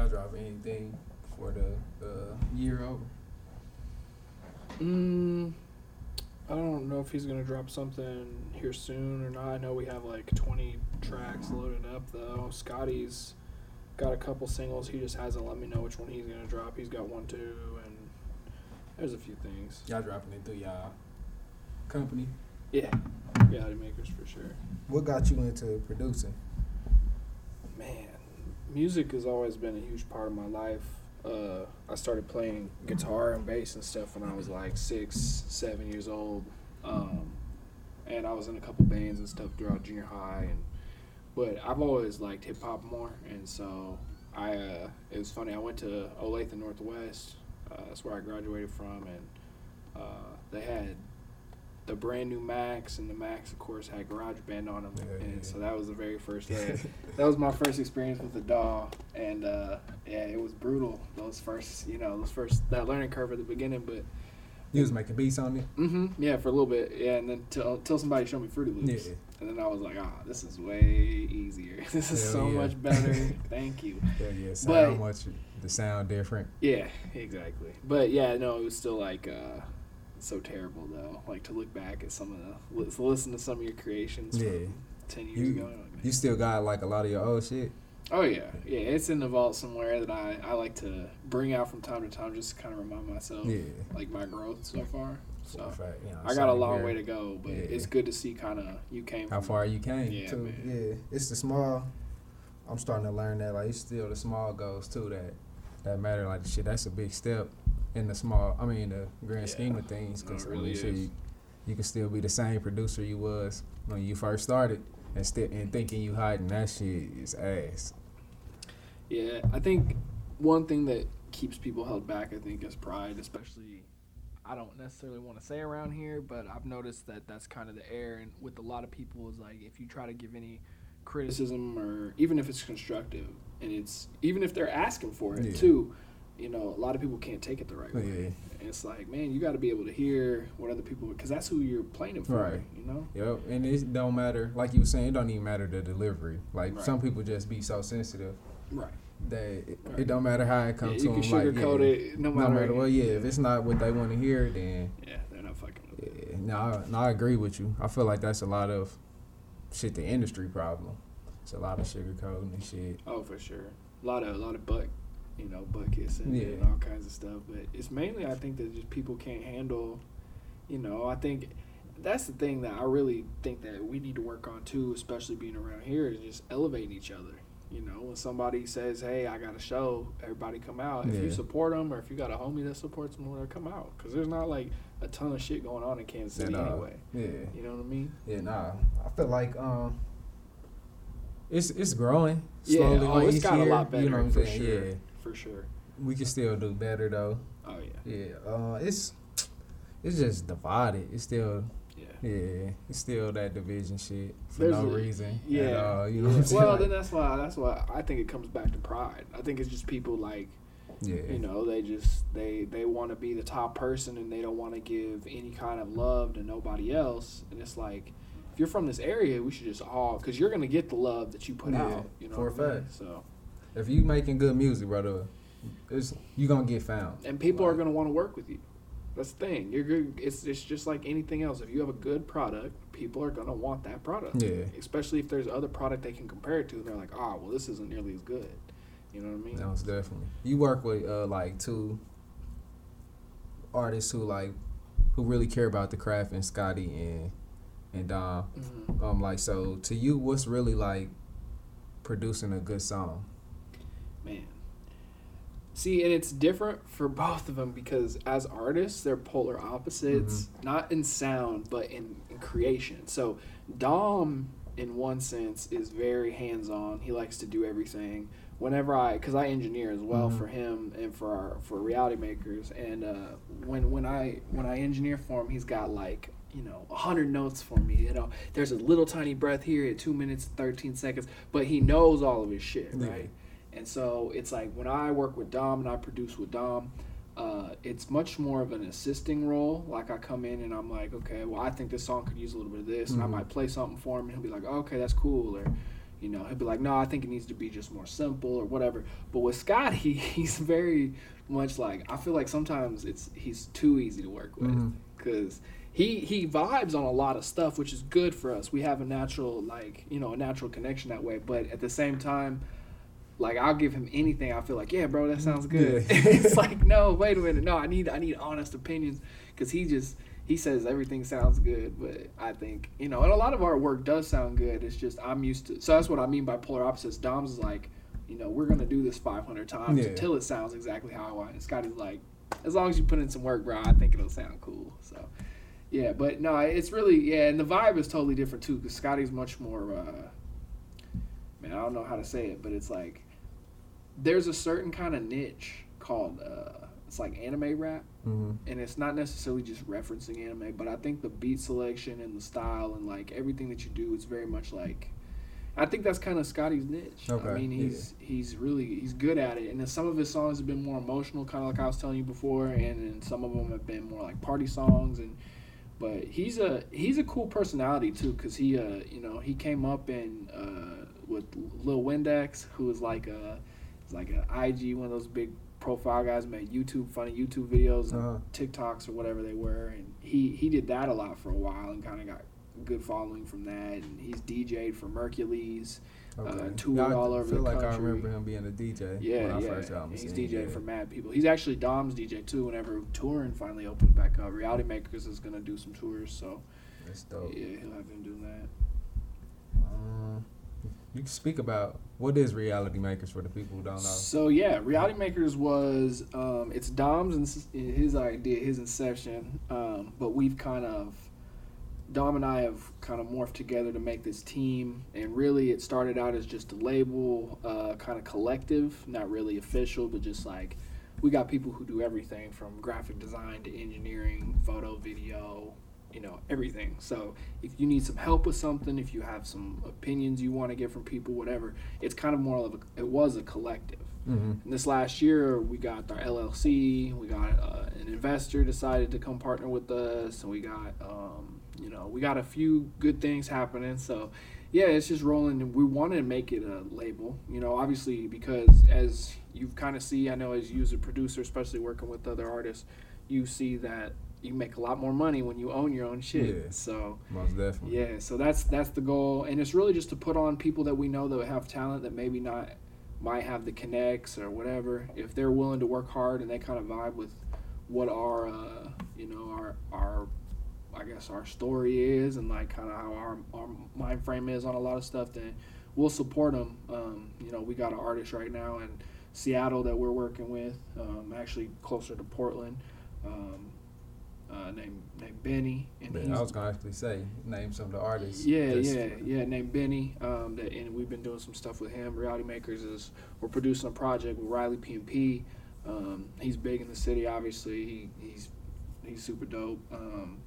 y'all drop anything for the uh, year over? Mm, I don't know if he's gonna drop something here soon or not. I know we have like 20 tracks loaded up though. Scotty's got a couple singles. He just hasn't let me know which one he's gonna drop. He's got one too, and there's a few things. Y'all dropping it through y'all company? Yeah, reality makers for sure. What got you into producing? Music has always been a huge part of my life. Uh, I started playing guitar and bass and stuff when I was like six, seven years old, um, and I was in a couple bands and stuff throughout junior high. And but I've always liked hip hop more, and so I. Uh, it was funny. I went to Olathe Northwest. Uh, that's where I graduated from, and uh, they had the brand new Macs, and the Macs, of course, had GarageBand on them, Yeah, and yeah. so that was the very first. That was my first experience with the DAW, and uh, yeah, it was brutal. Those first, you know, those first that learning curve at the beginning, but You was making beats on it? hmm yeah, for a little bit, yeah, and then till till somebody showed me Fruity Loops, Yeah. and then I was like, ah, this is way easier. this is Hell so yeah. much better. Thank you. Yeah, yeah. So But- much the sound different? Yeah, exactly. But yeah, no, it was still like uh, so terrible though. Like to look back at some of the listen to some of your creations Yeah. from ten years You- ago. like, man. You still got like a lot of your old shit? Oh yeah, yeah. It's in the vault somewhere that I, I like to bring out from time to time just to kind of remind myself Yeah. like my growth so far. So fact, you know, I got a long way to go, but Yeah. it's good to see kind of you came How far you came Yeah, too. Yeah, it's the small. I'm starting to learn that like it's still the small goals too that that matter. Like shit, that's a big step in the small. I mean the grand Yeah. scheme of things. No, Cause it I mean, really you, you can still be the same producer you was when you first started, and still and thinking you hiding that shit is ass. Yeah, I think one thing that keeps people held back, I think, is pride, especially. I don't necessarily want to say around here, but I've noticed that that's kind of the air, and with a lot of people is like if you try to give any criticism or even if it's constructive, and it's even if they're asking for it Yeah. too, you know, a lot of people can't take it the right oh, way. Yeah. And it's like, man, you got to be able to hear what other people, because that's who you're playing it for, Right. you know. Yep, and it don't matter. Like you were saying, it don't even matter the delivery. Like Right. some people just be so sensitive Right. that it, Right. it don't matter how it Yeah, comes you to can them. Like, sugarcoat yeah, it no no matter. matter what. Yeah, if it's not what they want to hear, then yeah, they're not fucking with it. yeah. No, I, no, I agree with you. I feel like that's a lot of shit. The industry problem. It's a lot of sugarcoating and shit. Oh, for sure. A lot of a lot of butt, you know, buckets kissing Yeah. and all kinds of stuff. But it's mainly I think that just people can't handle. You know, I think that's the thing that I really think that we need to work on too, especially being around here, is just elevating each other. You know, when somebody says, "Hey, I got a show," everybody come out. If you support them, or if you got a homie that supports them, well, come out because there's not like a ton of shit going on in Kansas City anyway. Yeah. You know what I mean? Yeah, nah. I feel like um, it's it's growing slowly. Yeah, oh, it's got a lot better You know what I'm for saying? sure. Yeah, For sure. we can still do better though. Oh yeah. Yeah, uh, it's it's just divided. It's still Yeah. yeah, it's still that division shit for There's no a- reason. Yeah. all, you know yeah. what I'm saying? Well, then that's why that's why I think it comes back to pride. I think it's just people like yeah, you know they just they they want to be the top person and they don't want to give any kind of love to nobody else. And it's like if you're from this area, we should just all because you're gonna get the love that you put Yeah, out. You know, for a I mean? So if you making good music, brother, it's you gonna get found. and people are gonna want to work with you. That's the thing. You're good. It's it's just like anything else. If you have a good product, people are gonna want that product. Yeah. Especially if there's other product they can compare it to, and they're like, ah, well, this isn't nearly as good. You know what I mean? No, it's definitely. You work with uh like two artists who like who really care about the craft and Scotty and and Dom. Mhm. Um like so to you what's really like producing a good song? Man. See, and it's different for both of them because as artists, they're polar opposites, not in sound, but in, in creation. So, Dom, in one sense, is very hands on. He likes to do everything. Whenever I, because I engineer as well Mhm. for him and for our for reality makers, and uh, when when I when I engineer for him, he's got like you know a hundred notes for me. You know, there's a little tiny breath here at two minutes thirteen seconds, but he knows all of his shit, right? And so it's like when I work with Dom and I produce with Dom, uh, it's much more of an assisting role. Like I come in and I'm like, okay, well I think this song could use a little bit of this, and I Mhm. might play something for him, and he'll be like, okay, that's cool, or You know, he'll be like, no, I think it needs to be just more simple or whatever. But with Scotty, he's very much like I feel like sometimes it's he's too easy to work with because he he vibes on a lot of stuff, which is good for us. We have a natural like you know a natural connection that way. But at the same time, like I'll give him anything. I feel like yeah, bro, that sounds good. Yeah. it's like no, wait a minute, no, I need I need honest opinions because he just he says everything sounds good, but I think you know, and a lot of our work does sound good. It's just I'm used to. So that's what I mean by polar opposites. Dom's is like, you know, we're gonna do this 500 times Yeah. until it sounds exactly how I want. And Scotty's like, as long as you put in some work, bro, I think it'll sound cool. So. Yeah, but no, it's really yeah, and the vibe is totally different too. Because Scotty's much more, uh, man, I don't know how to say it, but it's like there's a certain kind of niche called uh, it's like anime rap, Mhm. and it's not necessarily just referencing anime, but I think the beat selection and the style and like everything that you do, is very much like. I think that's kind of Scotty's niche. I mean, he's he's really he's good at it, and then some of his songs have been more emotional, kind of like I was telling you before, and then some of them have been more like party songs, and but he's a he's a cool personality too, cause he uh you know he came up in uh with Lil Windex, who is like a like an IG one of those big profile guys made YouTube funny YouTube videos and Uh-huh. TikToks or whatever they were, and he he did that a lot for a while and kind of got a good following from that, and he's DJ'd for Merkules. Okay. toured Yeah, I all over feel like I remember him being a DJ. Yeah, when I yeah. first got him He's yeah. for mad people. He's actually Dom's DJ too. Whenever touring finally opens back up, Reality Makers is gonna do some tours, so That's dope. yeah, he'll have him doing that. Um, you can speak about what is Reality Makers for the people who don't know. So yeah, Reality Makers was um, it's Dom's and his idea, his inception, um, but we've kind of Dom and I have kind of morphed together to make this team, and really it started out as just a label, uh, kind of collective, not really official, but just like we got people who do everything from graphic design to engineering, photo, video, you know, everything. So if you need some help with something, if you have some opinions you want to get from people, whatever, it's kind of more of a, it was a collective. Mm-hmm. And this last year, we got our LLC. We got uh, an investor decided to come partner with us, and we got, um, you know, we got a few good things happening. So, yeah, it's just rolling. We wanted to make it a label, you know, obviously because as you kind of see, I know as you as a producer, especially working with other artists, you see that you make a lot more money when you own your own shit. Yeah. So, Most definitely. yeah, so that's that's the goal, and it's really just to put on people that we know that have talent that maybe not might have the connects or whatever. If they're willing to work hard and they kind of vibe with what our uh, you know our our I guess our story is and like kind of how our our mind frame is on a lot of stuff, then we'll support them. Um, you know, we got an artist right now in Seattle that we're working with, um, actually closer to Portland. Um, uh, named named Benny, and But he's I was gonna actually say name some of the artists. yeah, that's- yeah, yeah. Named Benny. Um, that, and we've been doing some stuff with him. Reality Makers is we're producing a project with Riley P and P. Um, he's big in the city, obviously. He, he's he's super dope. Um,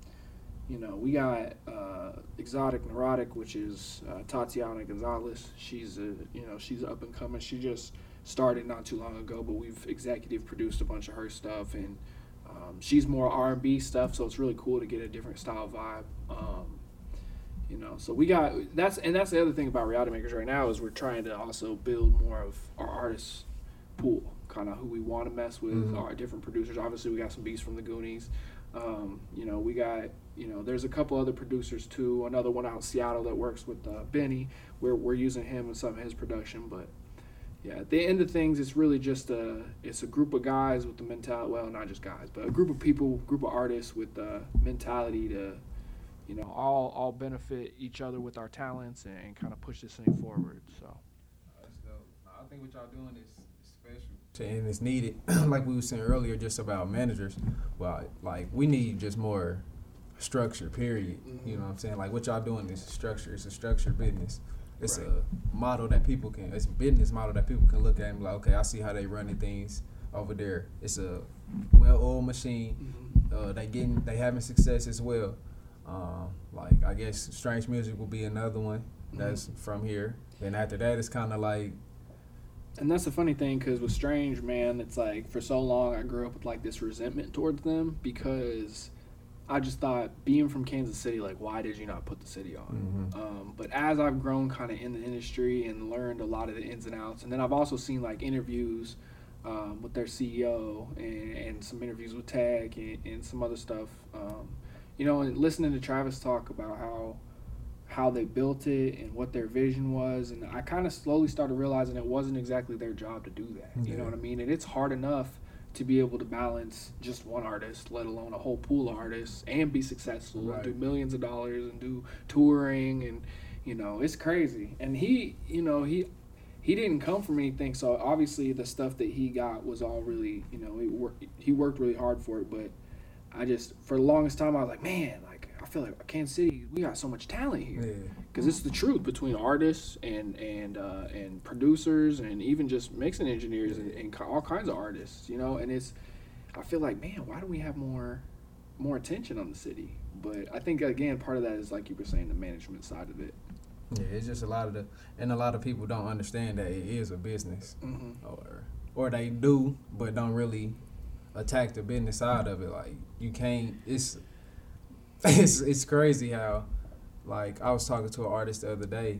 you know, we got uh, Exotic Neurotic, which is uh, Tatiana Gonzalez. She's a you know she's up and coming. She just started not too long ago, but we've executive produced a bunch of her stuff and. Um, she's more R and B stuff, so it's really cool to get a different style vibe. Um, you know, so we got that's and that's the other thing about reality makers right now is we're trying to also build more of our artists pool, kind of who we want to mess with, Mhm. our different producers. Obviously, we got some beats from the Goonies. Um, you know, we got you know, there's a couple other producers too. Another one out in Seattle that works with uh, Benny. We're we're using him in some of his production, but yeah, at the end of things, it's really just a it's a group of guys with the mentality. Well, not just guys, but a group of people, group of artists with the mentality to, you know, all all benefit each other with our talents and, and kind of push this thing forward. So That's dope. I think what y'all doing is special. And it's needed, like we were saying earlier, just about managers. Well, like we need just more structure. Period. You mm-hmm. know what I'm saying? Like what y'all doing is structure. It's a structured business. It's Right. a model that people can. It's a business model that people can look at and be like, okay, I see how they running things over there. It's a well-oiled machine. Uh, they getting they having success as well. Um, like I guess strange music will be another one that's from here. Then after that, it's kind of like And that's the funny thing, because with Strange, man, it's like for so long I grew up with like this resentment towards them because I just thought, being from Kansas City, like, why did you not put the city on? Mhm. Um, but as I've grown kind of in the industry and learned a lot of the ins and outs, and then I've also seen like interviews um, with their CEO and, and some interviews with Tag and, and some other stuff. Um, you know, and listening to Travis talk about how how they built it and what their vision was, and I kind of slowly started realizing it wasn't exactly their job to do that. You know what I mean? And it's hard enough to be able to balance just one artist, let alone a whole pool of artists, and be successful Right. and do millions of dollars and do touring and you know it's crazy. And he, you know, he he didn't come from anything, so obviously the stuff that he got was all really, you know, he worked he worked really hard for it. But I just for the longest time I was like, man, like feel like Kansas City, we got so much talent here Yeah. because it's the truth between artists and and uh, and producers and even just mixing engineers and, and all kinds of artists, you know. And it's, I feel like, man, why don't we have more more attention on the city? But I think again, part of that is like you were saying, the management side of it. Yeah, it's just a lot of the, and a lot of people don't understand that it is a business, Mm-hmm. or or they do, but don't really attack the business side of it. Like you can't. It's it's it's crazy how, like I was talking to an artist the other day,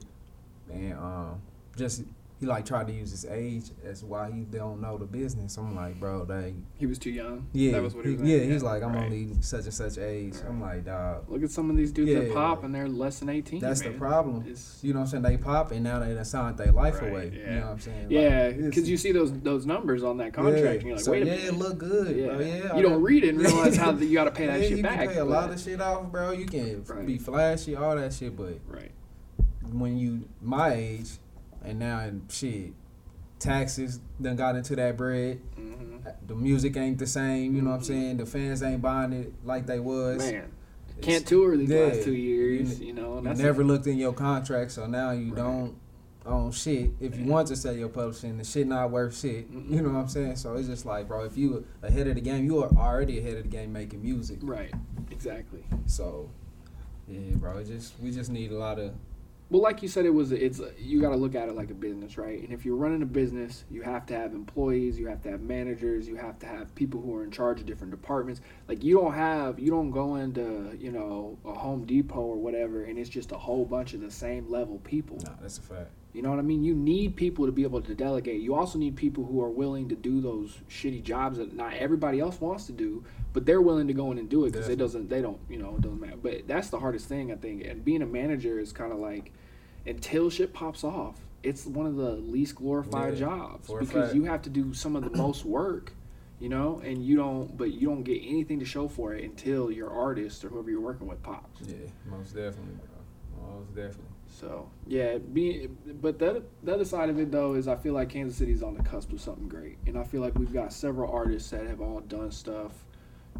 and um, just he like tried to use his age as why he don't know the business. I'm like, bro, they He was too young. yeah, that was what he was. yeah. saying? He's like, I'm Right. only such and such age. I'm like, dog. Look at some of these dudes that Yeah. pop and they're less than eighteen. That's the problem. It's- You know what I'm saying? They pop and now they done signed their life Right, away. yeah. You know what I'm saying? Yeah, it's- because you see those those numbers on that contract, Yeah. and you're like, so, wait a yeah, minute. it look good, yeah. bro. Yeah, you don't read it and realize how you got to pay that yeah, shit you back. can pay a lot of shit off, bro. You can Right. be flashy, all that shit, but right. when you my age and now and shit, taxes done got into that bread. hmm The music ain't the same. You know what I'm Mhm. saying? The fans ain't buying it like they was. Man, can't tour these yeah. last two years, You- you, know. And You never looked in your contract, so now you Right. don't own shit. If you want to sell your publishing, the shit not worth shit. Mm-mm. You know what I'm saying? So it's just like, bro, if you ahead of the game, you are already ahead of the game making music. right, exactly. So, yeah, bro, it just we just need a lot of Well, like you said, it was it's you got to look at it like a business, right? And if you're running a business, you have to have employees, you have to have managers, you have to have people who are in charge of different departments. Like you don't have you don't go into you know a Home Depot or whatever, and it's just a whole bunch of the same level people. nah. That's a fact. You know what I mean? You need people to be able to delegate. You also need people who are willing to do those shitty jobs that not everybody else wants to do, but they're willing to go in and do it because it doesn't. They don't. You know, it doesn't matter. But that's the hardest thing I think. And being a manager is kind of like until shit pops off, it's one of the least glorified Yeah, jobs because fact. you have to do some of the most work. You know, and you don't, but you don't get anything to show for it until your artist or whoever you're working with pops. Yeah, most definitely, bro. Most definitely. So yeah, being but the other, the other side of it though is I feel like Kansas City's on the cusp of something great, and I feel like we've got several artists that have all done stuff.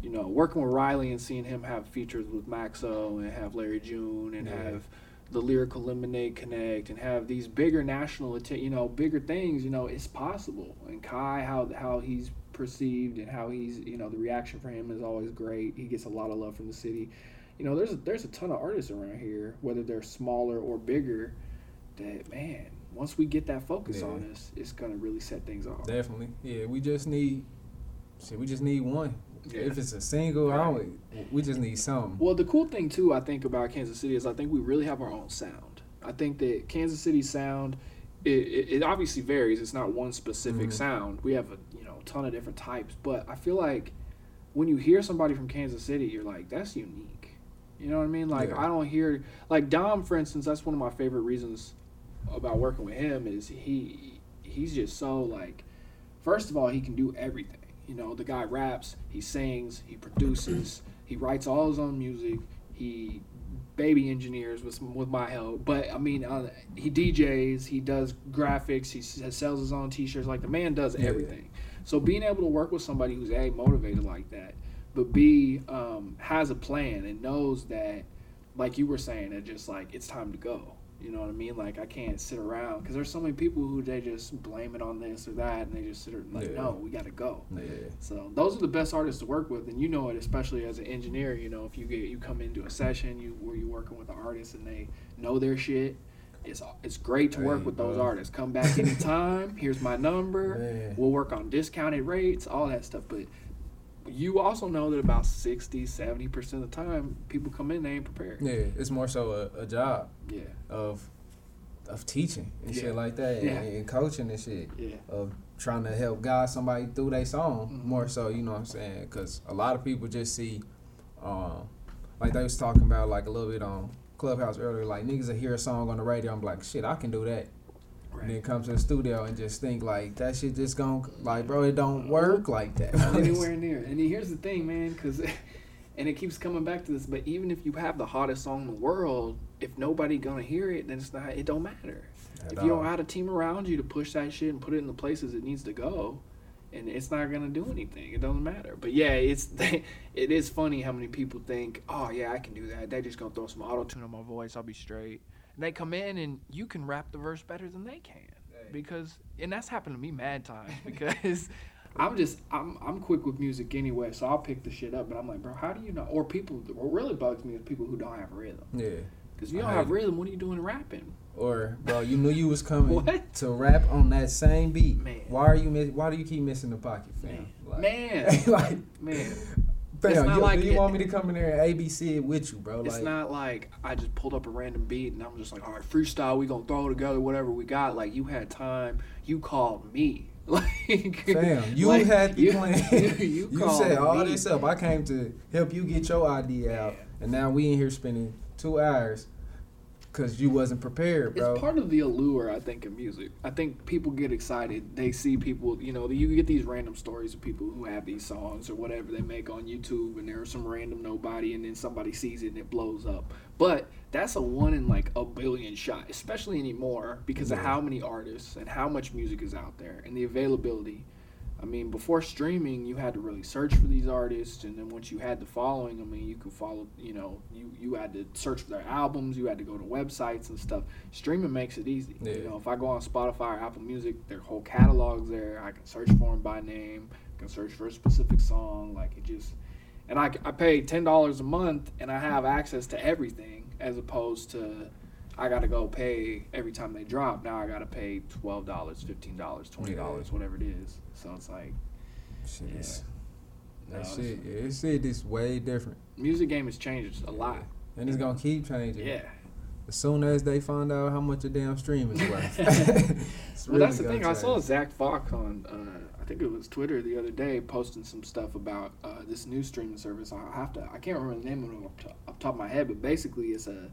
You know, working with Riley and seeing him have features with Maxo and have Larry June and Yeah. have the Lyrical Lemonade Connect and have these bigger national, you know, bigger things. You know, it's possible. And Kai, how how he's perceived and how he's, you know, the reaction for him is always great. He gets a lot of love from the city you know, there's a, there's a ton of artists around here, whether they're smaller or bigger. That man, once we get that focus Yeah. on us, it's gonna really set things off. Definitely. Yeah, we just need. Shit, we just need one. Yeah. If it's a single, I don't, we just need something. Well, the cool thing too, I think about Kansas City is I think we really have our own sound. I think that Kansas City sound, it, it, it obviously varies. It's not one specific Mhm. sound. We have a you know ton of different types, but I feel like when you hear somebody from Kansas City, you're like, that's unique. You know what I mean? Like Yeah. I don't hear like Dom, for instance. That's one of my favorite reasons about working with him is he he's just so like. First of all, he can do everything. You know, the guy raps, he sings, he produces, he writes all his own music, he baby engineers with with my help. But I mean, uh, he DJs, he does graphics, he sells his own T-shirts. Like the man does Yeah. everything. So being able to work with somebody who's a motivated like that, but b um, has a plan and knows that, like you were saying, that just like it's time to go. You know what I mean? Like I can't sit around because there's so many people who they just blame it on this or that, and they just sit there like, Yeah. no, we got to go. Yeah. So those are the best artists to work with, and you know it, especially as an engineer. You know, if you get you come into a session, you where you're working with an artist and they know their shit. It's it's great to work Hey, with those bro. artists. Come back anytime. Here's my number. Man. We'll work on discounted rates, all that stuff. But you also know that about 60, 70 percent of the time, people come in they ain't prepared. Yeah, it's more so a, a job Yeah, of of teaching and Yeah. shit like that, Yeah. and, and coaching and shit. yeah, Of trying to help guide somebody through their song Mhm. more so, you know what I'm saying? Because a lot of people just see, um, like they was talking about like a little bit on Clubhouse earlier, like niggas will hear a song on the radio, I'm like, shit, I can do that. And then right. come to the studio and just think like that shit just gon' like bro it don't work like that. Anywhere near. And here's the thing, man, because, and it keeps coming back to this. But even if you have the hottest song in the world, if nobody gonna hear it, then it's not. It don't matter. At if you don't have a team around you to push that shit and put it in the places it needs to go, and it's not gonna do anything. It doesn't matter. But yeah, it's it is funny how many people think, oh yeah, I can do that. They just gonna throw some auto tune on my voice. I'll be straight. And they come in and you can rap the verse better than they can because and that's happened to me mad times because I'm just I'm I'm quick with music anyway, so I'll pick the shit up. But I'm like, bro, how do you know? Or people, what really bugs me is people who don't have rhythm. Yeah. Because if you don't have it. rhythm, what are you doing rapping? Or bro, you knew you was coming to rap on that same beat. Man. Why are you miss, why do you keep missing the pocket, fam? Man, Like, man, like man. Fam, not you, like you it- want me to come in there and ABC it with you, bro? It's not like I just pulled up a random beat and I'm just like, all right, freestyle. We gonna throw together whatever we got. Like you had time. You called me. Like Fam, you like, had the you- plan. You, You, called set all me. this up. I came to help you get your idea out, Yeah. and now we in here spending two hours because you wasn't prepared, bro. It's part of the allure, I think, of music. I think people get excited. They see people, you know, you get these random stories of people who have these songs or whatever they make on YouTube, and there's some random nobody, and then somebody sees it and it blows up. But that's a one in like a billion shot, especially anymore because of how many artists and how much music is out there and the availability. I mean, before streaming, you had to really search for these artists, and then once you had the following, I mean, you could follow. You know, you you had to search for their albums. You had to go to websites and stuff. Streaming makes it easy. Yeah. You know, if I go on Spotify or Apple Music, their whole catalog's there. I can search for them by name. I can search for a specific song. Like it just, and I I pay ten dollars a month, and I have access to everything, as opposed to. I gotta go pay every time they drop. Now I gotta pay twelve dollars, fifteen dollars, twenty dollars, whatever it is. So it's like Shit, Yeah. No, that it's- shit, yeah, this shit is way different, music game has changed a lot. and it's gonna keep changing. Yeah. As soon as they find out how much a damn stream is worth. It's Well, that's the thing. gonna I saw. Zach Fox on, uh, I think it was Twitter the other day, posting some stuff about uh, this new streaming service. I have to, I can't remember the name of it off top of my head, but basically it's a,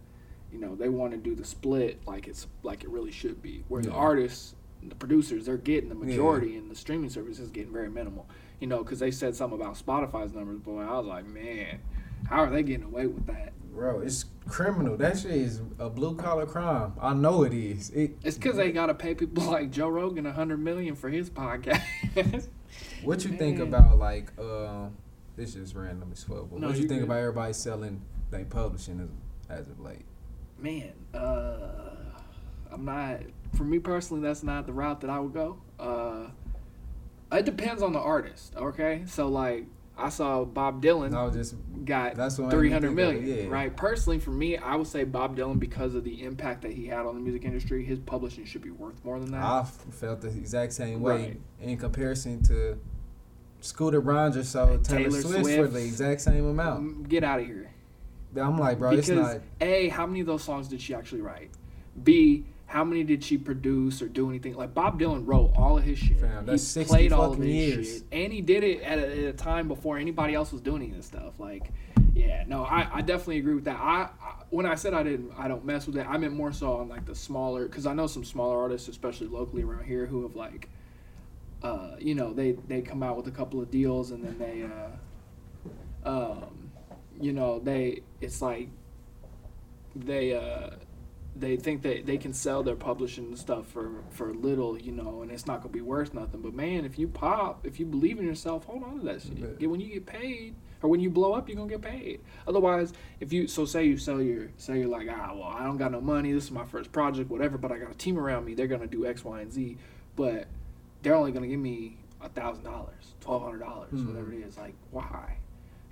you know, they want to do the split like it's like it really should be, where the artists, the producers, they're getting the Yeah. majority, and the streaming service is getting very minimal. You know, because they said something about Spotify's numbers, but I was like, man, how are they getting away with that? Bro, it's criminal. That shit is a blue collar crime. I know it is. It. It's because they got to pay people like Joe Rogan a hundred million for his podcast. What you think about like um? This is random as fuck. But No, what you you think good. about everybody selling they publishing as, as of late? Man, uh, I'm not. For me personally, that's not the route that I would go. Uh, it depends on the artist. Okay, so like I saw Bob Dylan I just got that's what made me three hundred it, yeah. Right. Personally, for me, I would say Bob Dylan because of the impact that he had on the music industry. His publishing should be worth more than that. I felt the exact same way Right. in comparison to Scooter Braun just sold Taylor, Taylor Swift, for the exact same amount. Mm, Get out of here. I'm like, bro, because it's not. a how many of those songs did she actually write? B how many did she produce or do anything? Like Bob Dylan wrote all of his shit. Fam, that's he 60 played all of his years. shit, and he did it at a, at a time before anybody else was doing any of this stuff. Like, yeah, no, I, I definitely agree with that. I, I when I said I didn't, I don't mess with it. I meant more so on like the smaller, because I know some smaller artists, especially locally around here, who have like, uh, you know, they they come out with a couple of deals and then they, uh, um, you know, they it's like they uh they think that they can sell their publishing stuff for for little, you know, and it's not gonna be worth nothing. But man, if you pop, if you believe in yourself, hold on to that shit. Yeah. Get when you get paid, or when you blow up, you're gonna get paid. Otherwise, if you so say you sell your say you're like ah well I don't got no money, this is my first project, whatever, but I got a team around me, they're gonna do X, Y, and Z, but they're only gonna give me a thousand dollars, twelve hundred dollars, Mhm. whatever it is. Like why?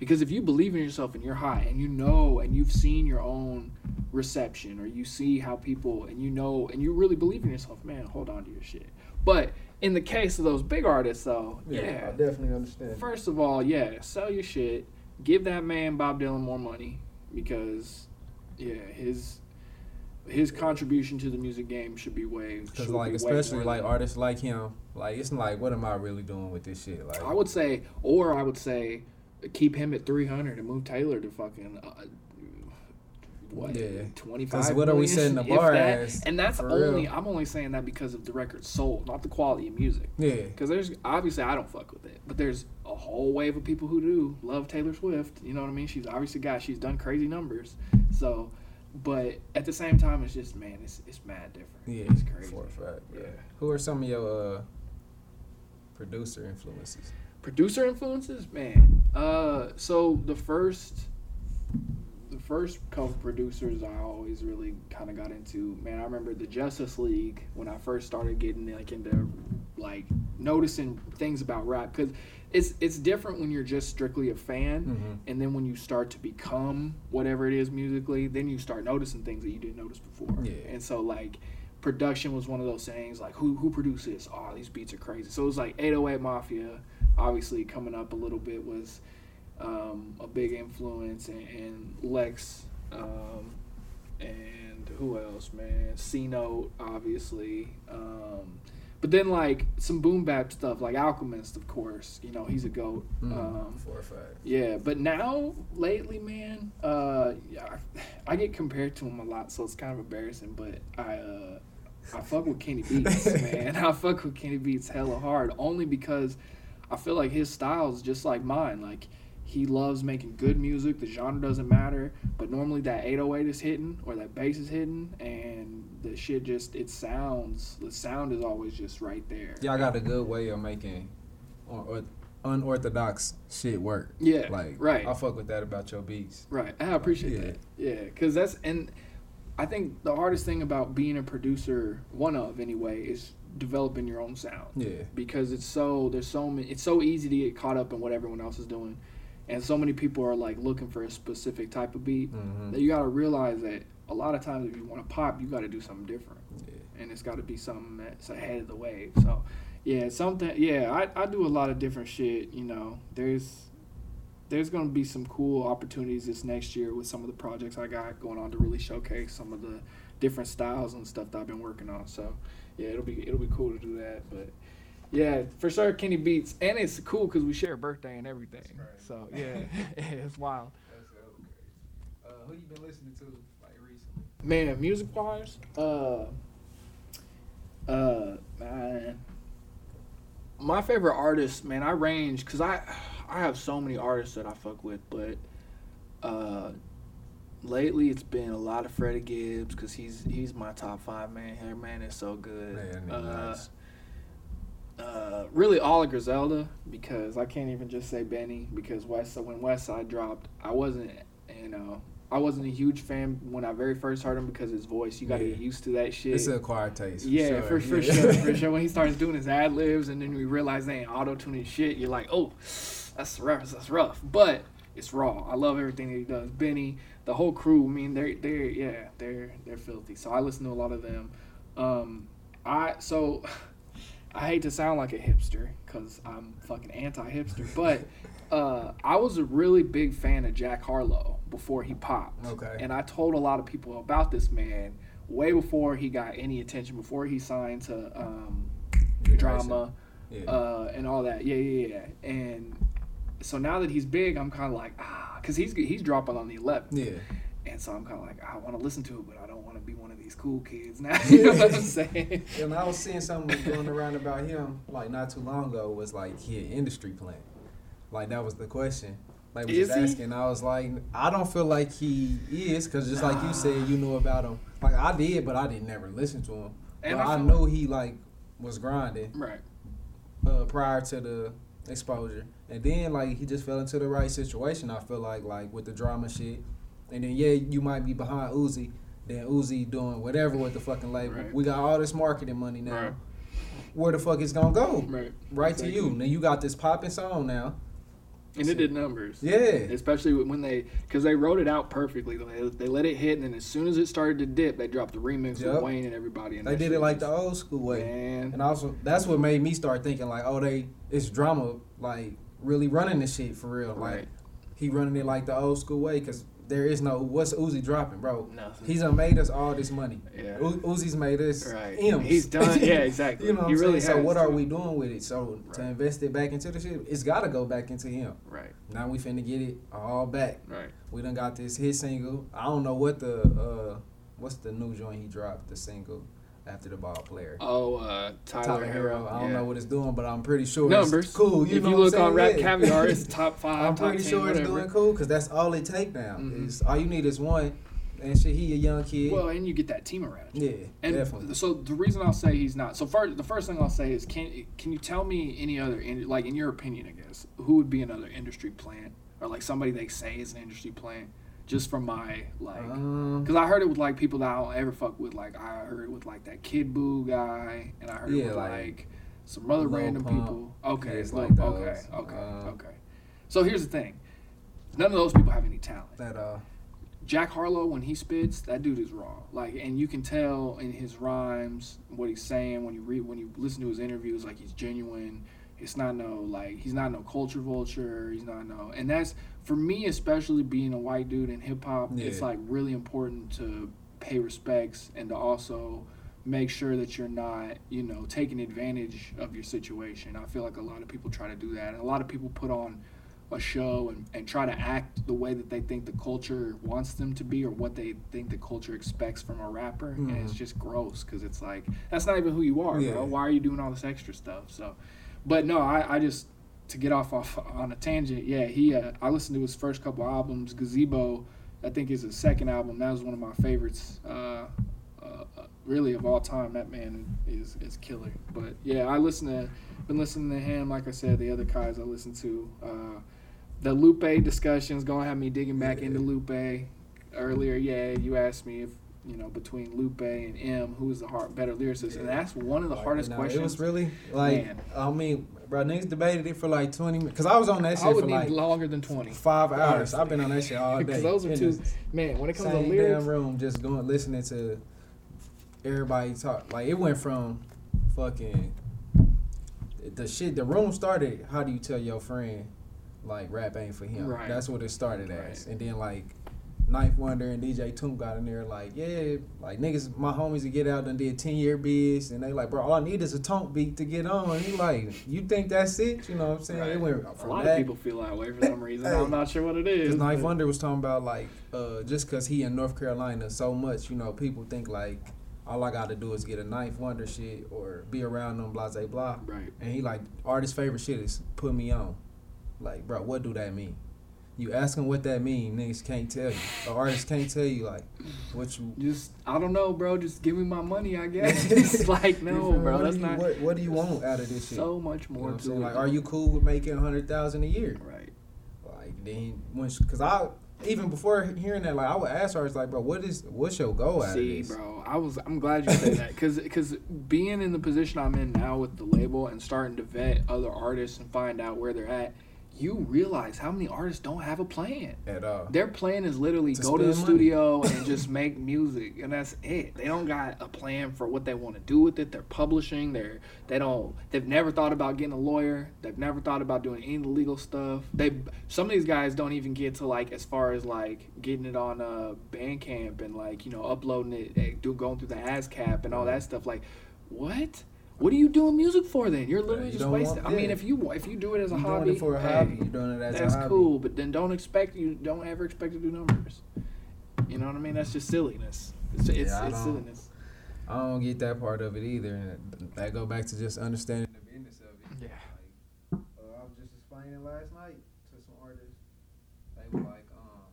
Because if you believe in yourself and you're high and you know and you've seen your own reception or you see how people and you know and you really believe in yourself, man, hold on to your shit. But in the case of those big artists, though, Yeah, yeah. I definitely understand. First of all, yeah, sell your shit. Give that man Bob Dylan more money because, yeah, his his contribution to the music game should be way. Because should like be especially like artists like him, like it's like what am I really doing with this shit? Like I would say, or I would say, keep him at three hundred and move Taylor to fucking. Uh, what Yeah. twenty 'Cause five? what are we setting the bar as, And that's only real? I'm only saying that because of the record sold, not the quality of music. yeah, Because there's obviously I don't fuck with it, but there's a whole wave of people who do love Taylor Swift. You know what I mean? She's obviously a guy. She's done crazy numbers. So, but at the same time, it's just man, it's it's mad different. yeah, it's crazy. for a fact. bro. Yeah. Who are some of your uh, producer influences? Producer influences, man. Uh, so the first, the first couple producers I always really kind of got into. Man, I remember the Justice League when I first started getting like into like noticing things about rap because it's it's different when you're just strictly a fan. Mm-hmm. and then when you start to become whatever it is musically, then you start noticing things that you didn't notice before. Yeah. And so like production was one of those things like who who produced this? Oh, these beats are crazy. So it was like 808 Mafia, obviously coming up a little bit was um, a big influence, and, and Lex, um, and who else, man? C Note, obviously. Um, but then like some boom bap stuff, like Alchemist, of course. You know he's a goat. Mm, Um, for a fact. yeah, but now lately, man, uh, yeah, I, I get compared to him a lot, so it's kind of embarrassing. But I, uh, I fuck with Kenny Beats, man. I fuck with Kenny Beats hella hard, only because I feel like his style is just like mine. Like he loves making good music. The genre doesn't matter, but normally that 808 is hitting or that bass is hitting, and the shit just it sounds. The sound is always just right there. Y'all got a good way of making or- unorthodox shit work. Yeah, Like right. I fuck with that about your beats. Right. I appreciate Yeah. that. Yeah, because that's and I think the hardest thing about being a producer, one of anyway, is developing your own sound Yeah. because it's so there's so many. It's so easy to get caught up in what everyone else is doing, and so many people are like looking for a specific type of beat Mm-hmm. that you got to realize that a lot of times if you want to pop, you got to do something different, Yeah. and it's got to be something that's ahead of the wave. So. Yeah, something. Yeah, I, I do a lot of different shit. You know, there's there's gonna be some cool opportunities this next year with some of the projects I got going on to really showcase some of the different styles and stuff that I've been working on. So yeah, it'll be it'll be cool to do that. But yeah, for sure, Kenny Beats, and it's cool because we share a birthday and everything. Right. So yeah, it's wild. That's hella crazy. Uh, who you been listening to like recently? Man, music wise, uh, uh, man, my favorite artist, man, I range because I, I have so many artists that I fuck with, but, uh, lately it's been a lot of Freddie Gibbs because he's he's my top five man. Her man is so good. Man, uh, nice. uh, really all of Griselda because I can't even just say Benny because West So when Westside dropped, I wasn't you know I wasn't a huge fan when I very first heard him because his voice. You got to Yeah. get used to that shit. It's an acquired taste. yeah, for, for yeah. sure, for sure. When he starts doing his ad libs and then we realize they ain't auto tuning shit, you're like, oh, that's rough. That's rough. But it's raw. I love everything that he does. Benny, the whole crew. I mean, they're they're yeah, they're they're filthy. So I listen to a lot of them. Um, I so I hate to sound like a hipster because I'm fucking anti-hipster, but uh, I was a really big fan of Jack Harlow before he popped. Okay. And I told a lot of people about this man way before he got any attention, before he signed to um, drama Yeah. uh, and all that. Yeah, yeah, yeah. And so now that he's big, I'm kind of like ah, because he's he's dropping on the 11th. yeah. And so I'm kind of like I want to listen to it, but I don't want to be one of these cool kids now. you know what I'm saying? And I was seeing something going around about him like not too long ago was like he an industry plant. Like that was the question. Like was Is just he? asking. I was like, I don't feel like he is because just like you said, you knew about him. Like I did, but I didn't never listen to him. And but I I, know he like was grinding Right. uh, prior to the exposure, and then like he just fell into the right situation. I feel like like with the drama shit, and then yeah, you might be behind Uzi. Then Uzi doing whatever with the fucking label. Right. We got all this marketing money now. Right. Where the fuck it's gonna go? Right. Right to you. Now you got this popping song now. And it did numbers. Yeah. especially when they because they wrote it out perfectly. They, they let it hit, and then as soon as it started to dip, they dropped the remix Yep. with Wayne and everybody. And They did it like the old school way. Man, And also, that's what made me start thinking like, oh, they it's drama, like really running this shit for real. Like he running it like the old school way, cause there is no what's Uzi dropping, bro. nothing. He's done made us all this money. yeah. U- Uzi's made us Right. M's. He's done. Yeah, exactly. you know what he I'm really saying? So what are we doing with it? So to invest it back into the shit, it's got to go back into him. Right. Now we finna get it all back. Right. We done got this hit single. I don't know what the uh what's the new joint he dropped the single after the ball player. Oh, uh, Tyler, Tyler Herro. Herro. I don't yeah. know what it's doing, but I'm pretty sure numbers. it's cool. You if know you look on Rap? Caviar, it's top five. I'm top pretty 10, sure it's whatever. doing cool because that's all it take now. Mhm. Is all you need is one, and shit. He a young kid. Well, and you get that team around. you. yeah, And definitely. so the reason I'll say he's not. So first, the first thing I'll say is, can can you tell me any other, like in your opinion, I guess, who would be another industry plant or like somebody they say is an industry plant, just from my like, because I heard it with like people that I don't ever fuck with. Like I heard it with like that Kid Boo guy, and I heard Yeah, it with like, like, some other random Pump, people. Okay, Lil- like okay, those. okay, Um, okay. So here's the thing. None of those people have any talent. that uh, Jack Harlow, when he spits, that dude is raw. Like, and you can tell in his rhymes what he's saying when you read, when you listen to his interviews, like he's genuine. It's not no like he's not no culture vulture. He's not no, and that's for me, especially being a white dude in hip hop. It's like really important to pay respects and to also make sure that you're not, you know, taking advantage of your situation. I feel like a lot of people try to do that. And a lot of people put on a show and, and try to act the way that they think the culture wants them to be or what they think the culture expects from a rapper and it's Mhm. just gross because it's like that's not even who you are Yeah. bro why are you doing all this extra stuff so but no i, I just to get off, off on a tangent yeah he uh, i listened to his first couple albums gazebo i think is his second album that was one of my favorites uh, uh, uh, really of all time that man is is killer but yeah i listen to been listening to him like i said the other guys i listen to uh, the Lupe discussions gonna have me digging back into Lupe. Earlier, yeah, you asked me if you know between Lupe and Em, who is the hard, better lyricist, and that's one of the like, hardest nah, questions. It was really like Man. I mean, bro, niggas debated it for like 20 minutes because I was on that I shit would for need like longer than twenty. five hours. I've been on that shit all day. Because those are two- Man, when it comes to same lyrics, damn room, just going listening to everybody talk. Like it went from fucking the shit. The room started. How do you tell your friend like rap ain't for him? Right. That's what it started as, and then like. 9th Wonder and DJ Toomp got in there like, yeah, like niggas, my homies to get out and did 10 year bids. And they like, bro, all I need is a Toomp beat to get on. And he like, you think that's it? You know what I'm saying? Right. It went a lot that. of people feel that way for some reason. Hey. I'm not sure what it is. Because 9th Wonder was talking about like, uh, just because he in North Carolina so much, you know, people think like, all I got to do is get a 9th Wonder shit or be around them, blah, blah, blah. Right. And he like, artist favorite shit is put me on. Like, bro, what do that mean? You ask them what that mean, niggas can't tell you. Or artists can't tell you like what you. Just I don't know, bro. Just give me my money, I guess. it's like no, bro. What That's do you, not What, what do you want out of this shit? so much you know more I'm saying? Like, are you cool with making a hundred thousand a year? right? Like then once, because I even before hearing that, like I would ask artists like, bro, what is what's your goal out See, of this? bro, I was I'm glad you said that because because being in the position I'm in now with the label and starting to vet other artists and find out where they're at, you realize how many artists don't have a plan. At all. Their plan is literally To go to the money. studio and just make music, and that's it. They don't got a plan for what they want to do with it. They're publishing. They're they don't. They've never thought about getting a lawyer. They've never thought about doing any legal stuff. They some of these guys don't even get to like as far as like getting it on uh Bandcamp and like you know uploading it, do going through the ASCAP and all that stuff. Like, what? What are you doing music for then? You're literally you just wasting. I mean, if you if you do it as a you hobby, doing it for a hey, hobby. You doing it as that's a hobby. cool, but then don't expect you don't ever expect to do numbers. You know what I mean? That's just silliness. It's it's, Yeah, it's silliness. I don't get that part of it either. And that go back to just understanding the business of it. Yeah. Like, uh, I was just explaining last night to some artists. They were like, um,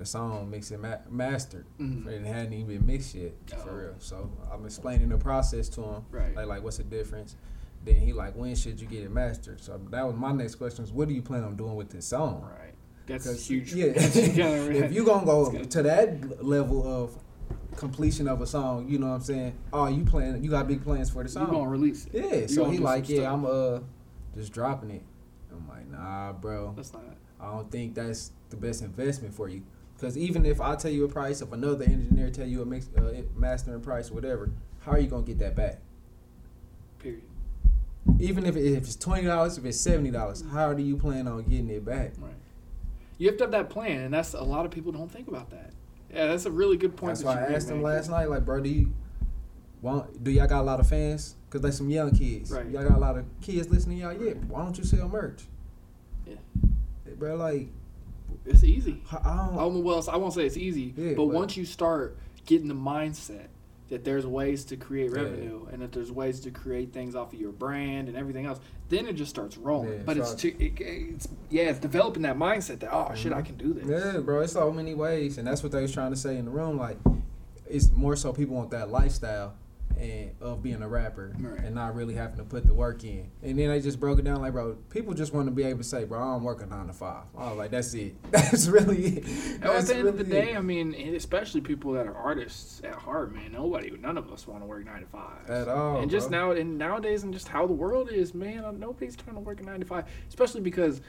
to a song mixed and ma- mastered. Mhm. It hadn't even been mixed yet, for real. So I'm explaining the process to him. Right. Like, like, what's the difference? Then he like, when should you get it mastered? So that was my next question: is what do you plan on doing with this song? Right. That's huge. Yeah, if you gonna go gotta- to that level of completion of a song, you know what I'm saying? Oh, you plan? You got big plans for the song. you gonna release it. Yeah. You So he like, yeah, stuff. I'm uh just dropping it. I'm like, nah, bro. That's not. I don't think that's the best investment for you. Because even if I tell you a price, if another engineer tell you a mix, uh, mastering price, whatever, how are you gonna get that back? Period. Even if, it, if it's twenty dollars, if it's seventy dollars, how do you plan on getting it back? Right. You have to have that plan, and that's a lot of people don't think about that. Yeah, that's a really good point. That's that why I asked him last night, like, bro, do you want? Do y'all got a lot of fans? Cause they some young kids. Right. Y'all got a lot of kids listening to y'all. Yeah. Why don't you sell merch? Yeah. Hey, bro, like, It's easy. I I don't. Oh, well, I won't say it's easy, Yeah, but but- once you start getting the mindset that there's ways to create Yeah. revenue and that there's ways to create things off of your brand and everything else, then it just starts rolling. Yeah, but it's, too, it, it's yeah, it's developing that mindset that oh shit, I mm-hmm. can do this. Yeah, bro, it's so many ways, and that's what they was trying to say in the room. Like, it's more so people want that lifestyle and of being a rapper Right. and not really having to put the work in. And then they just broke it down like, bro, people just want to be able to say, bro, I don't work a nine to five. I was like, that's it. That's really it. And at That's the end of the day, it. I mean, especially people that are artists at heart, man. Nobody, none of us want to work nine to five At all, And just bro. now, and nowadays, and just how the world is, man. uh, Nobody's trying to work a nine to five, especially because,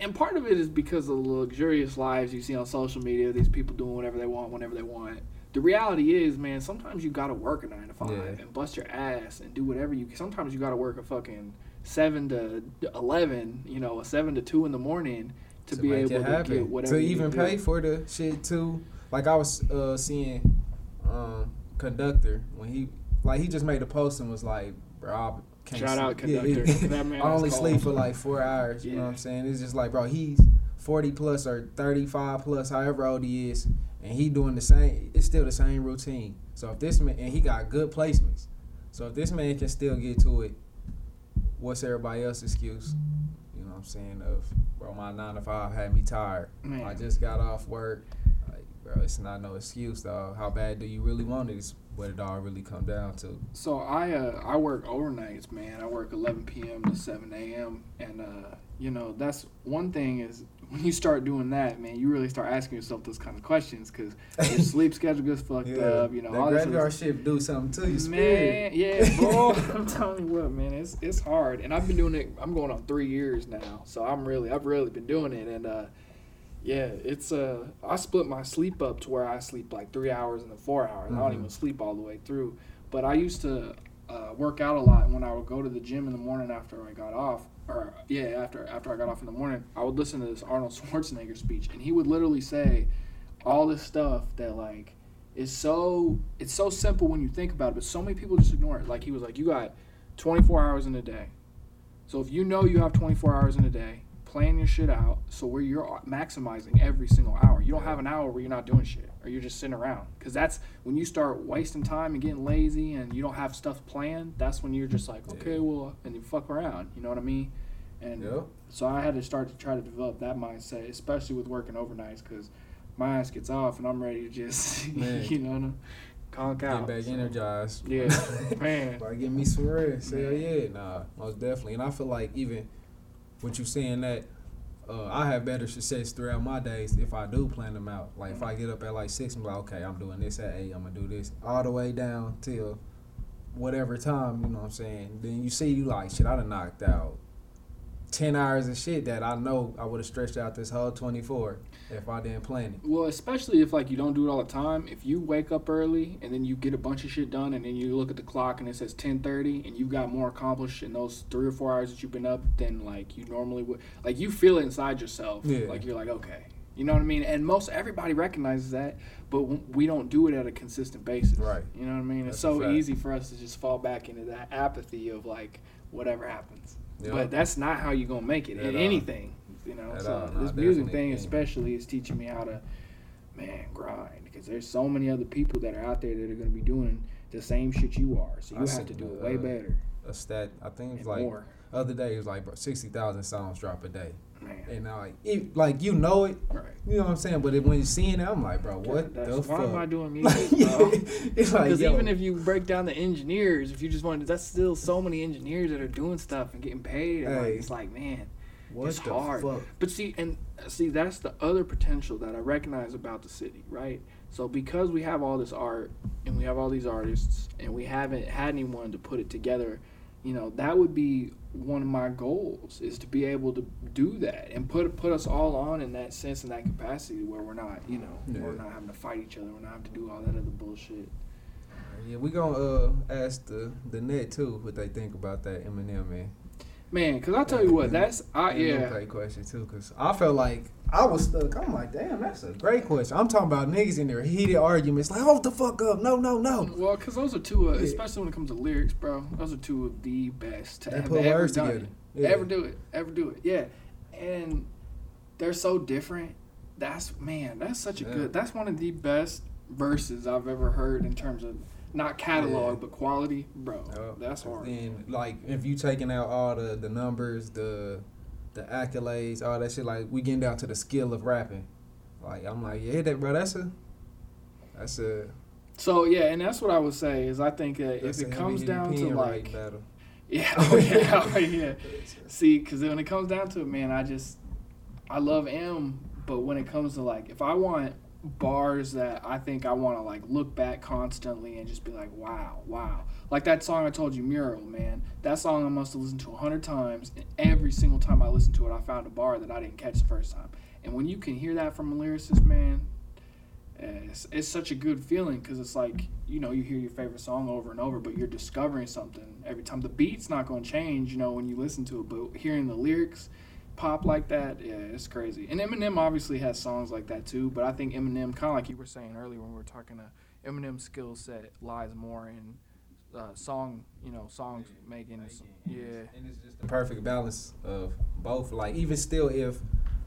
and part of it is because of the luxurious lives you see on social media. These people doing whatever they want, whenever they want. The reality is, man, sometimes you gotta work a nine to five Yeah. and bust your ass and do whatever you. Can. Sometimes you gotta work a fucking seven to eleven, you know, a seven to two in the morning to, be able to happen. get whatever. to you even do. pay for the shit too. Like I was uh, seeing um, conductor when he like he just made a post and was like, bro, I can't Shout out sleep." Conductor. That man I only sleep for like four hours. You know what I'm saying? It's just like, bro, he's 40 plus or 35 plus, however old he is, and he doing the same. It's still the same routine. So if this man and he got good placements, so if this man can still get to it, what's everybody else's excuse? You know what I'm saying? Of bro, my nine to five had me tired. Man. I just got off work. Like, bro, it's not no excuse, though. How bad do you really want it? Is what it all really come down to. So I uh, I work overnights, man. I work 11 p.m. to 7 a.m. and uh, you know that's one thing is when you start doing that, man, you really start asking yourself those kind of questions because your sleep schedule gets fucked up. You know, that all this graveyard other shift do something to you, Man, yeah, bro. I'm telling you what, man, it's it's hard, and I've been doing it. I'm going on three years now, so I'm really, I've really been doing it, and uh, yeah, it's uh, I split my sleep up to where I sleep like three hours and then four hours. I don't Mhm. even sleep all the way through, but I used to uh, work out a lot and when I would go to the gym in the morning after I got off. Or yeah, after after I got off in the morning, I would listen to this Arnold Schwarzenegger speech, and he would literally say all this stuff that like is so it's so simple when you think about it, but so many people just ignore it. Like he was like, you got 24 hours in a day. So if you know you have 24 hours in a day, plan your shit out so where you're maximizing every single hour. You don't have an hour where you're not doing shit or you're just sitting around. Because that's when you start wasting time and getting lazy and you don't have stuff planned. That's when you're just like, okay, Yeah. well, and you fuck around. You know what I mean? And Yep. so I had to start to try to develop that mindset, especially with working overnights, because my ass gets off and I'm ready to just, you know, conk out. Get back So, energized. Yeah, man. Like, give me some rest. Hell yeah. Nah, most definitely. And I feel like even with you're saying that, uh, I have better success throughout my days if I do plan them out. Like, if I get up at like 6, I'm like, okay, I'm doing this at 8, I'm to do this all the way down till whatever time, you know what I'm saying? Then you see, you like, shit, I done knocked out 10 hours of shit that I know I would have stretched out this whole 24 if I didn't plan it. Well, especially if like you don't do it all the time. If you wake up early and then you get a bunch of shit done, and then you look at the clock and it says ten thirty, and you've got more accomplished in those three or four hours that you've been up than like you normally would. Like you feel it inside yourself. Yeah. Like you're like okay, you know what I mean. And most everybody recognizes that, but we don't do it at a consistent basis. Right. You know what I mean? That's it's so easy for us to just fall back into that apathy of like whatever happens. Yeah. But that's not how you're gonna make it At all. anything. You know, At so. This music thing especially is teaching me how to, man, grind. Because there's so many other people that are out there that are gonna be doing the same shit you are. So you seen have to do it way uh, better A stat, I think it's like, more, other day, it was like, bro, 60,000 songs drop a day. Man. And I like, it, like you know it, Right. you know what I'm saying. But it, when you're seeing it, I'm like, bro, what That's- the fuck? why am I doing music, like, Because yo, even if you break down the engineers, if you just wanted, that's still so many engineers that are doing stuff and getting paid. And like, Hey. it's like, man, what it's the hard. fuck? But see, and see, that's the other potential that I recognize about the city, right? So because we have all this art and we have all these artists and we haven't had anyone to put it together you know, that would be one of my goals is to be able to do that and put put us all on in that sense and that capacity where we're not, you know, Yeah. we're not having to fight each other, we're not having to do all that other bullshit. Yeah, we gonna uh ask the the net too what they think about that Eminem man. Man, cause I tell you what, that's I yeah. question too, cause I felt like I was stuck. I'm like, damn, that's a great question. I'm talking about niggas in their heated arguments, like, hold the fuck up, no, no, no. Well, cause those are two, uh, Yeah. especially when it comes to lyrics, bro. Those are two of the best to They have put ever words done together. Yeah. Ever do it? Ever do it? Yeah, and they're so different. That's man, that's such a Yeah. good. That's one of the best verses I've ever heard in terms of not catalog Yeah. but quality, bro. Uh, that's hard. Then like if you taking out all the the numbers, the the accolades, all that shit, like we getting down to the skill of rapping. Like I'm like, yeah, that bro, that's a that's a So yeah, and that's what I would say is I think uh, if it comes heavy-hitting down to like battle. yeah, oh yeah, oh yeah. See, because when it comes down to it, man, I just I love Em, but when it comes to like if I want bars that I think I want to like look back constantly and just be like, wow, wow, like that song I told you, Mural, man. That song I must have listened to a hundred times, and every single time I listened to it, I found a bar that I didn't catch the first time. And when you can hear that from a lyricist, man, it's, it's such a good feeling because it's like you know you hear your favorite song over and over but you're discovering something every time the beat's not going to change you know when you listen to it but hearing the lyrics pop like that yeah it's crazy and eminem obviously has songs like that too but i think eminem kind of like you were saying earlier when we were talking uh, eminem's skill set lies more in uh, song you know songs making yeah And it's just the perfect balance of both. Like even still, if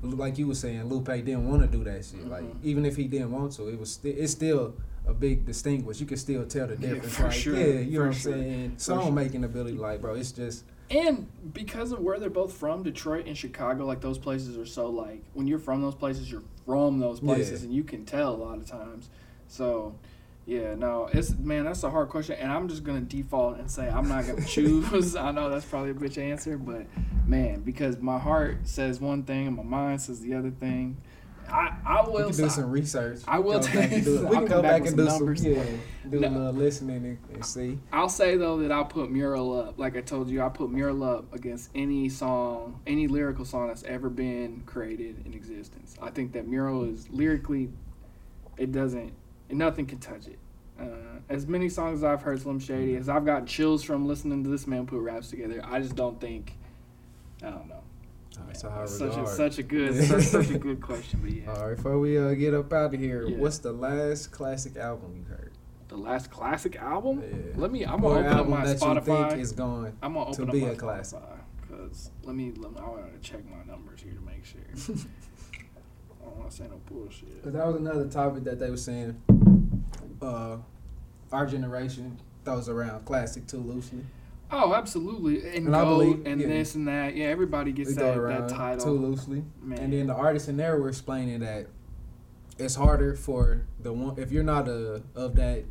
like you were saying, Lupe didn't want to do that shit. Like Mhm. even if he didn't want to, it was sti- it's still a big distinguish. You can still tell the difference. Yeah, for like, sure, Yeah, you know for what I'm sure, saying. for Song sure. making ability, like bro, it's just And because of where they're both from, Detroit and Chicago, like those places are so like when you're from those places, you're from those places, Yeah. and you can tell a lot of times. So, yeah, no, it's man, that's a hard question, and I'm just gonna default and say I'm not gonna choose. I know that's probably a bitch answer, but man, because my heart says one thing and my mind says the other thing. I I we will. can do some research. I will Go back and do We can go back back and do some yeah, do No. a little listening and, and see. I'll say though that I'll put Mural up. Like I told you, I put Mural up against any song, any lyrical song that's ever been created in existence. I think that Mural is lyrically, it doesn't, nothing can touch it. Uh, as many songs as I've heard Slim Shady, as I've gotten chills from listening to this man put raps together, I just don't think. I don't know. That's a high It's such a such a good such, such a good question, but yeah. All right, before we uh, get up out of here, Yeah. what's the last classic album you heard? The last classic album. Yeah. Let me. I'm Or gonna open up album my that you Spotify. think is going. I'm gonna to open be up a my classic. because let me let me. I want to check my numbers here to make sure. I don't want to say no bullshit. Because that was another topic that they were saying. Uh, our generation throws around classic too loosely. Oh, absolutely, and, And I goat believe- and yeah. this and that. Yeah, everybody gets that, that title. too loosely. Man. And then the artists in there were explaining that it's harder for the one if you're not a of that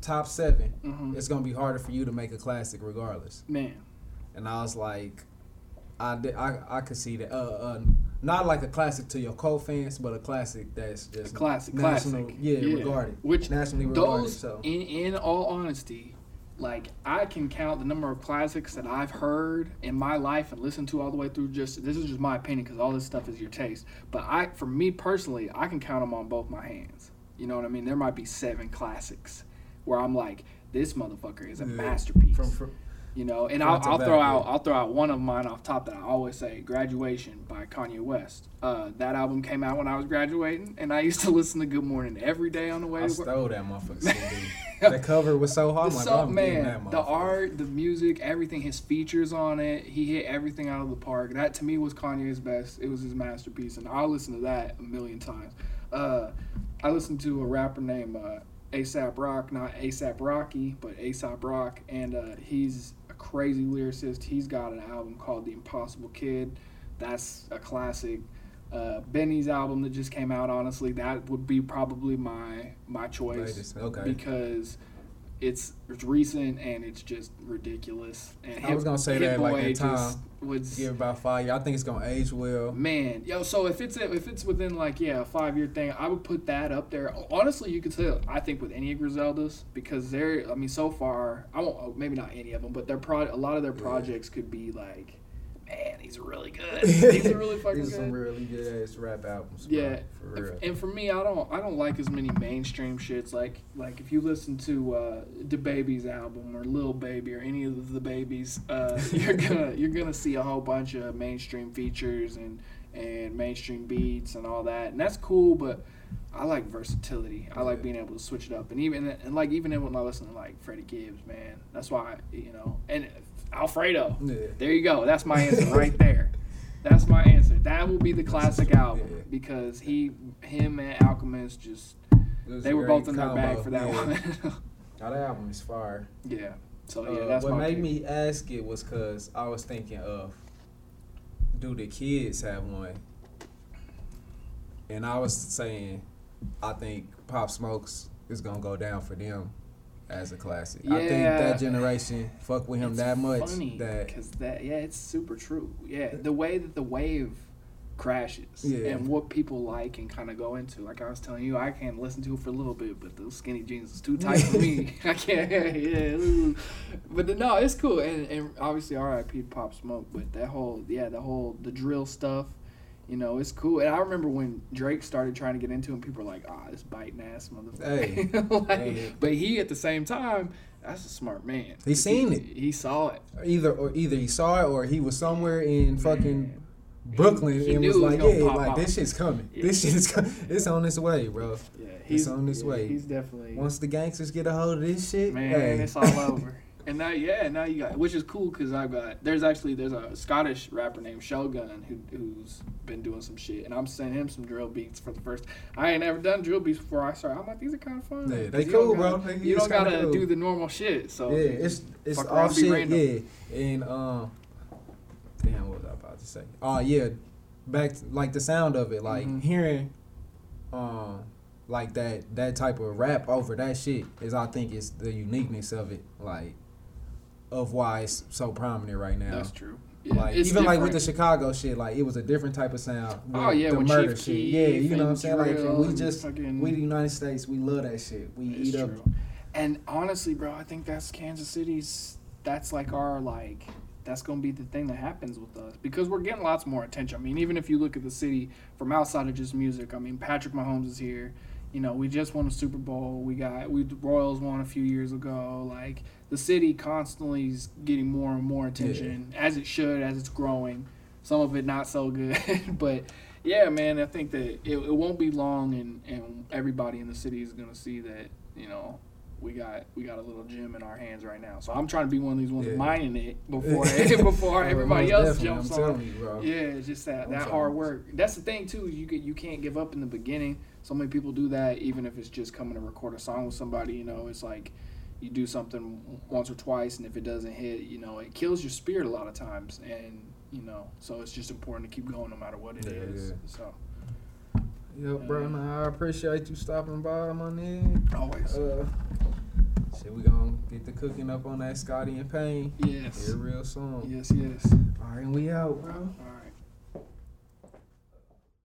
top seven, Mhm. it's gonna be harder for you to make a classic regardless. Man, And I was like, I did, I I could see that. Uh, uh, not like a classic to your co-fans, but a classic that's a just classic, national, classic. yeah, regarded, Which nationally regarded. those, So in in all honesty, like I can count the number of classics that I've heard in my life and listened to all the way through. Just this is just my opinion because all this stuff is your taste. But I, for me personally, I can count them on both my hands. You know what I mean? There might be seven classics where I'm like, this motherfucker is a Yeah. masterpiece. from, from you know, and I'll, I'll throw out. I'll throw out one of mine off top that I always say, "Graduation" by Kanye West. Uh, that album came out when I was graduating, and I used to listen to Good Morning every day on the way I stole that motherfucker CD. the cover was so hard. The like, song- bro, I'm getting man, the art, the music, everything, his features on it, he hit everything out of the park. That to me was Kanye's best. It was his masterpiece, and I'll listen to that a million times. Uh, I listened to a rapper named uh, Aesop Rock, not ASAP Rocky, but Aesop Rock, and uh, he's crazy lyricist. He's got an album called The Impossible Kid. That's a classic. Uh, Benny's album that just came out, honestly, that would be probably my my choice Latest, okay. because it's it's recent and it's just ridiculous. And I was gonna say Hit that, like, in time, was Give about five years. I think it's gonna age well. Man, yo, so if it's if it's within like yeah a five year thing, I would put that up there. Honestly, you could say I think with any of Griselda's because they're I mean so far I won't oh, maybe not any of them, but their pro a lot of their Yeah. projects could be like, man, these are really good. these are really fucking These are some really good ass rap albums. bro, Yeah, for real. and for me, I don't I don't like as many mainstream shits. Like like if you listen to uh, DaBaby's album or Lil Baby or any of the Babies, uh, you're gonna you're gonna see a whole bunch of mainstream features and and mainstream beats and all that, and that's cool. But I like versatility. I like being able to switch it up, and even and like even when I listen to like Freddie Gibbs, man, that's why you know and Alfredo. Yeah. There you go. That's my answer right there. That's my answer. That will be the classic album Yeah. because he, him, and Alchemist just they were both in their bag for that yeah. one. Now, that album is fire. yeah. So Uh, yeah, that's what made pick. me ask it was because I was thinking of, do the kids have one? And I was saying, I think Pop Smokes is gonna go down for them as a classic. I think that generation fuck with him It's that much funny that because that yeah, it's super true. Yeah, the way that the wave crashes Yeah. and what people like and kind of go into. Like I was telling you, I can't listen to it for a little bit, but those skinny jeans is too tight for me. I can't. Yeah, but no, it's cool and, and obviously R.I.P. Pop Smoke. But that whole yeah, the whole the drill stuff. You know, it's cool. And I remember when Drake started trying to get into him, people were like, ah, this biting ass motherfucker. Hey. Like, Hey. But he, at the same time, that's a smart man. He seen he, it. He saw it. either or either he saw it or he was somewhere in fucking. Brooklyn He and was like, yeah, like this shit's coming. Yeah. This shit's coming. It's on its way, bro. Yeah, It's on this yeah, way. He's definitely Once the gangsters get a hold of this shit, man. hey. It's all over. And now, yeah, now you got, which is cool because I've got. There's actually there's a Scottish rapper named Shogun who who's been doing some shit, and I'm sending him some drill beats for the first. I ain't never done drill beats before I started. I'm like, these are kind of fun. Yeah, they cool, gotta- bro. You don't gotta cool. do the normal shit. So yeah, it's it's all shit, random. yeah. And um, damn, what was I about to say? Oh yeah, back to, like the sound of it, like Mhm. hearing, um, like that that type of rap over that shit is I think is the uniqueness of it, like, of why it's so prominent right now. That's true. Yeah, Like even like with the. Chicago shit, like it was a different type of sound. Oh, yeah, the murder Chief shit. Yeah, you know what I'm saying. Like we just fucking- we the United States, we love that shit. We eat up. And honestly, bro, I think that's Kansas City's. That's like our like. That's gonna be the thing that happens with us because we're getting lots more attention. I mean, even if you look at the city from outside of just music, I mean, Patrick Mahomes is here. You know, we just won a Super Bowl. We got we the Royals won a few years ago. Like the city constantly is getting more and more attention as it should as it's growing. Some of it not so good, but yeah, man, I think that it, it won't be long, and, and everybody in the city is gonna see that you know we got we got a little gem in our hands right now. So I'm trying to be one of these ones Yeah. mining it before before Oh, everybody else jumps on. you. Yeah, it's just that I'm that hard work. That's the thing too. You get you can't give up in the beginning. So many people do that, even if it's just coming to record a song with somebody. You know, it's like you do something once or twice, and if it doesn't hit, you know, it kills your spirit a lot of times. And you know, so it's just important to keep going no matter what it is. Yeah, yeah. So Yep, bro. Nah, I appreciate you stopping by, my nigga. always, Uh, shit, we gonna get the cooking up on that Scotty and Payne yes, here real soon. yes, yes. All right, and we out, bro. All right.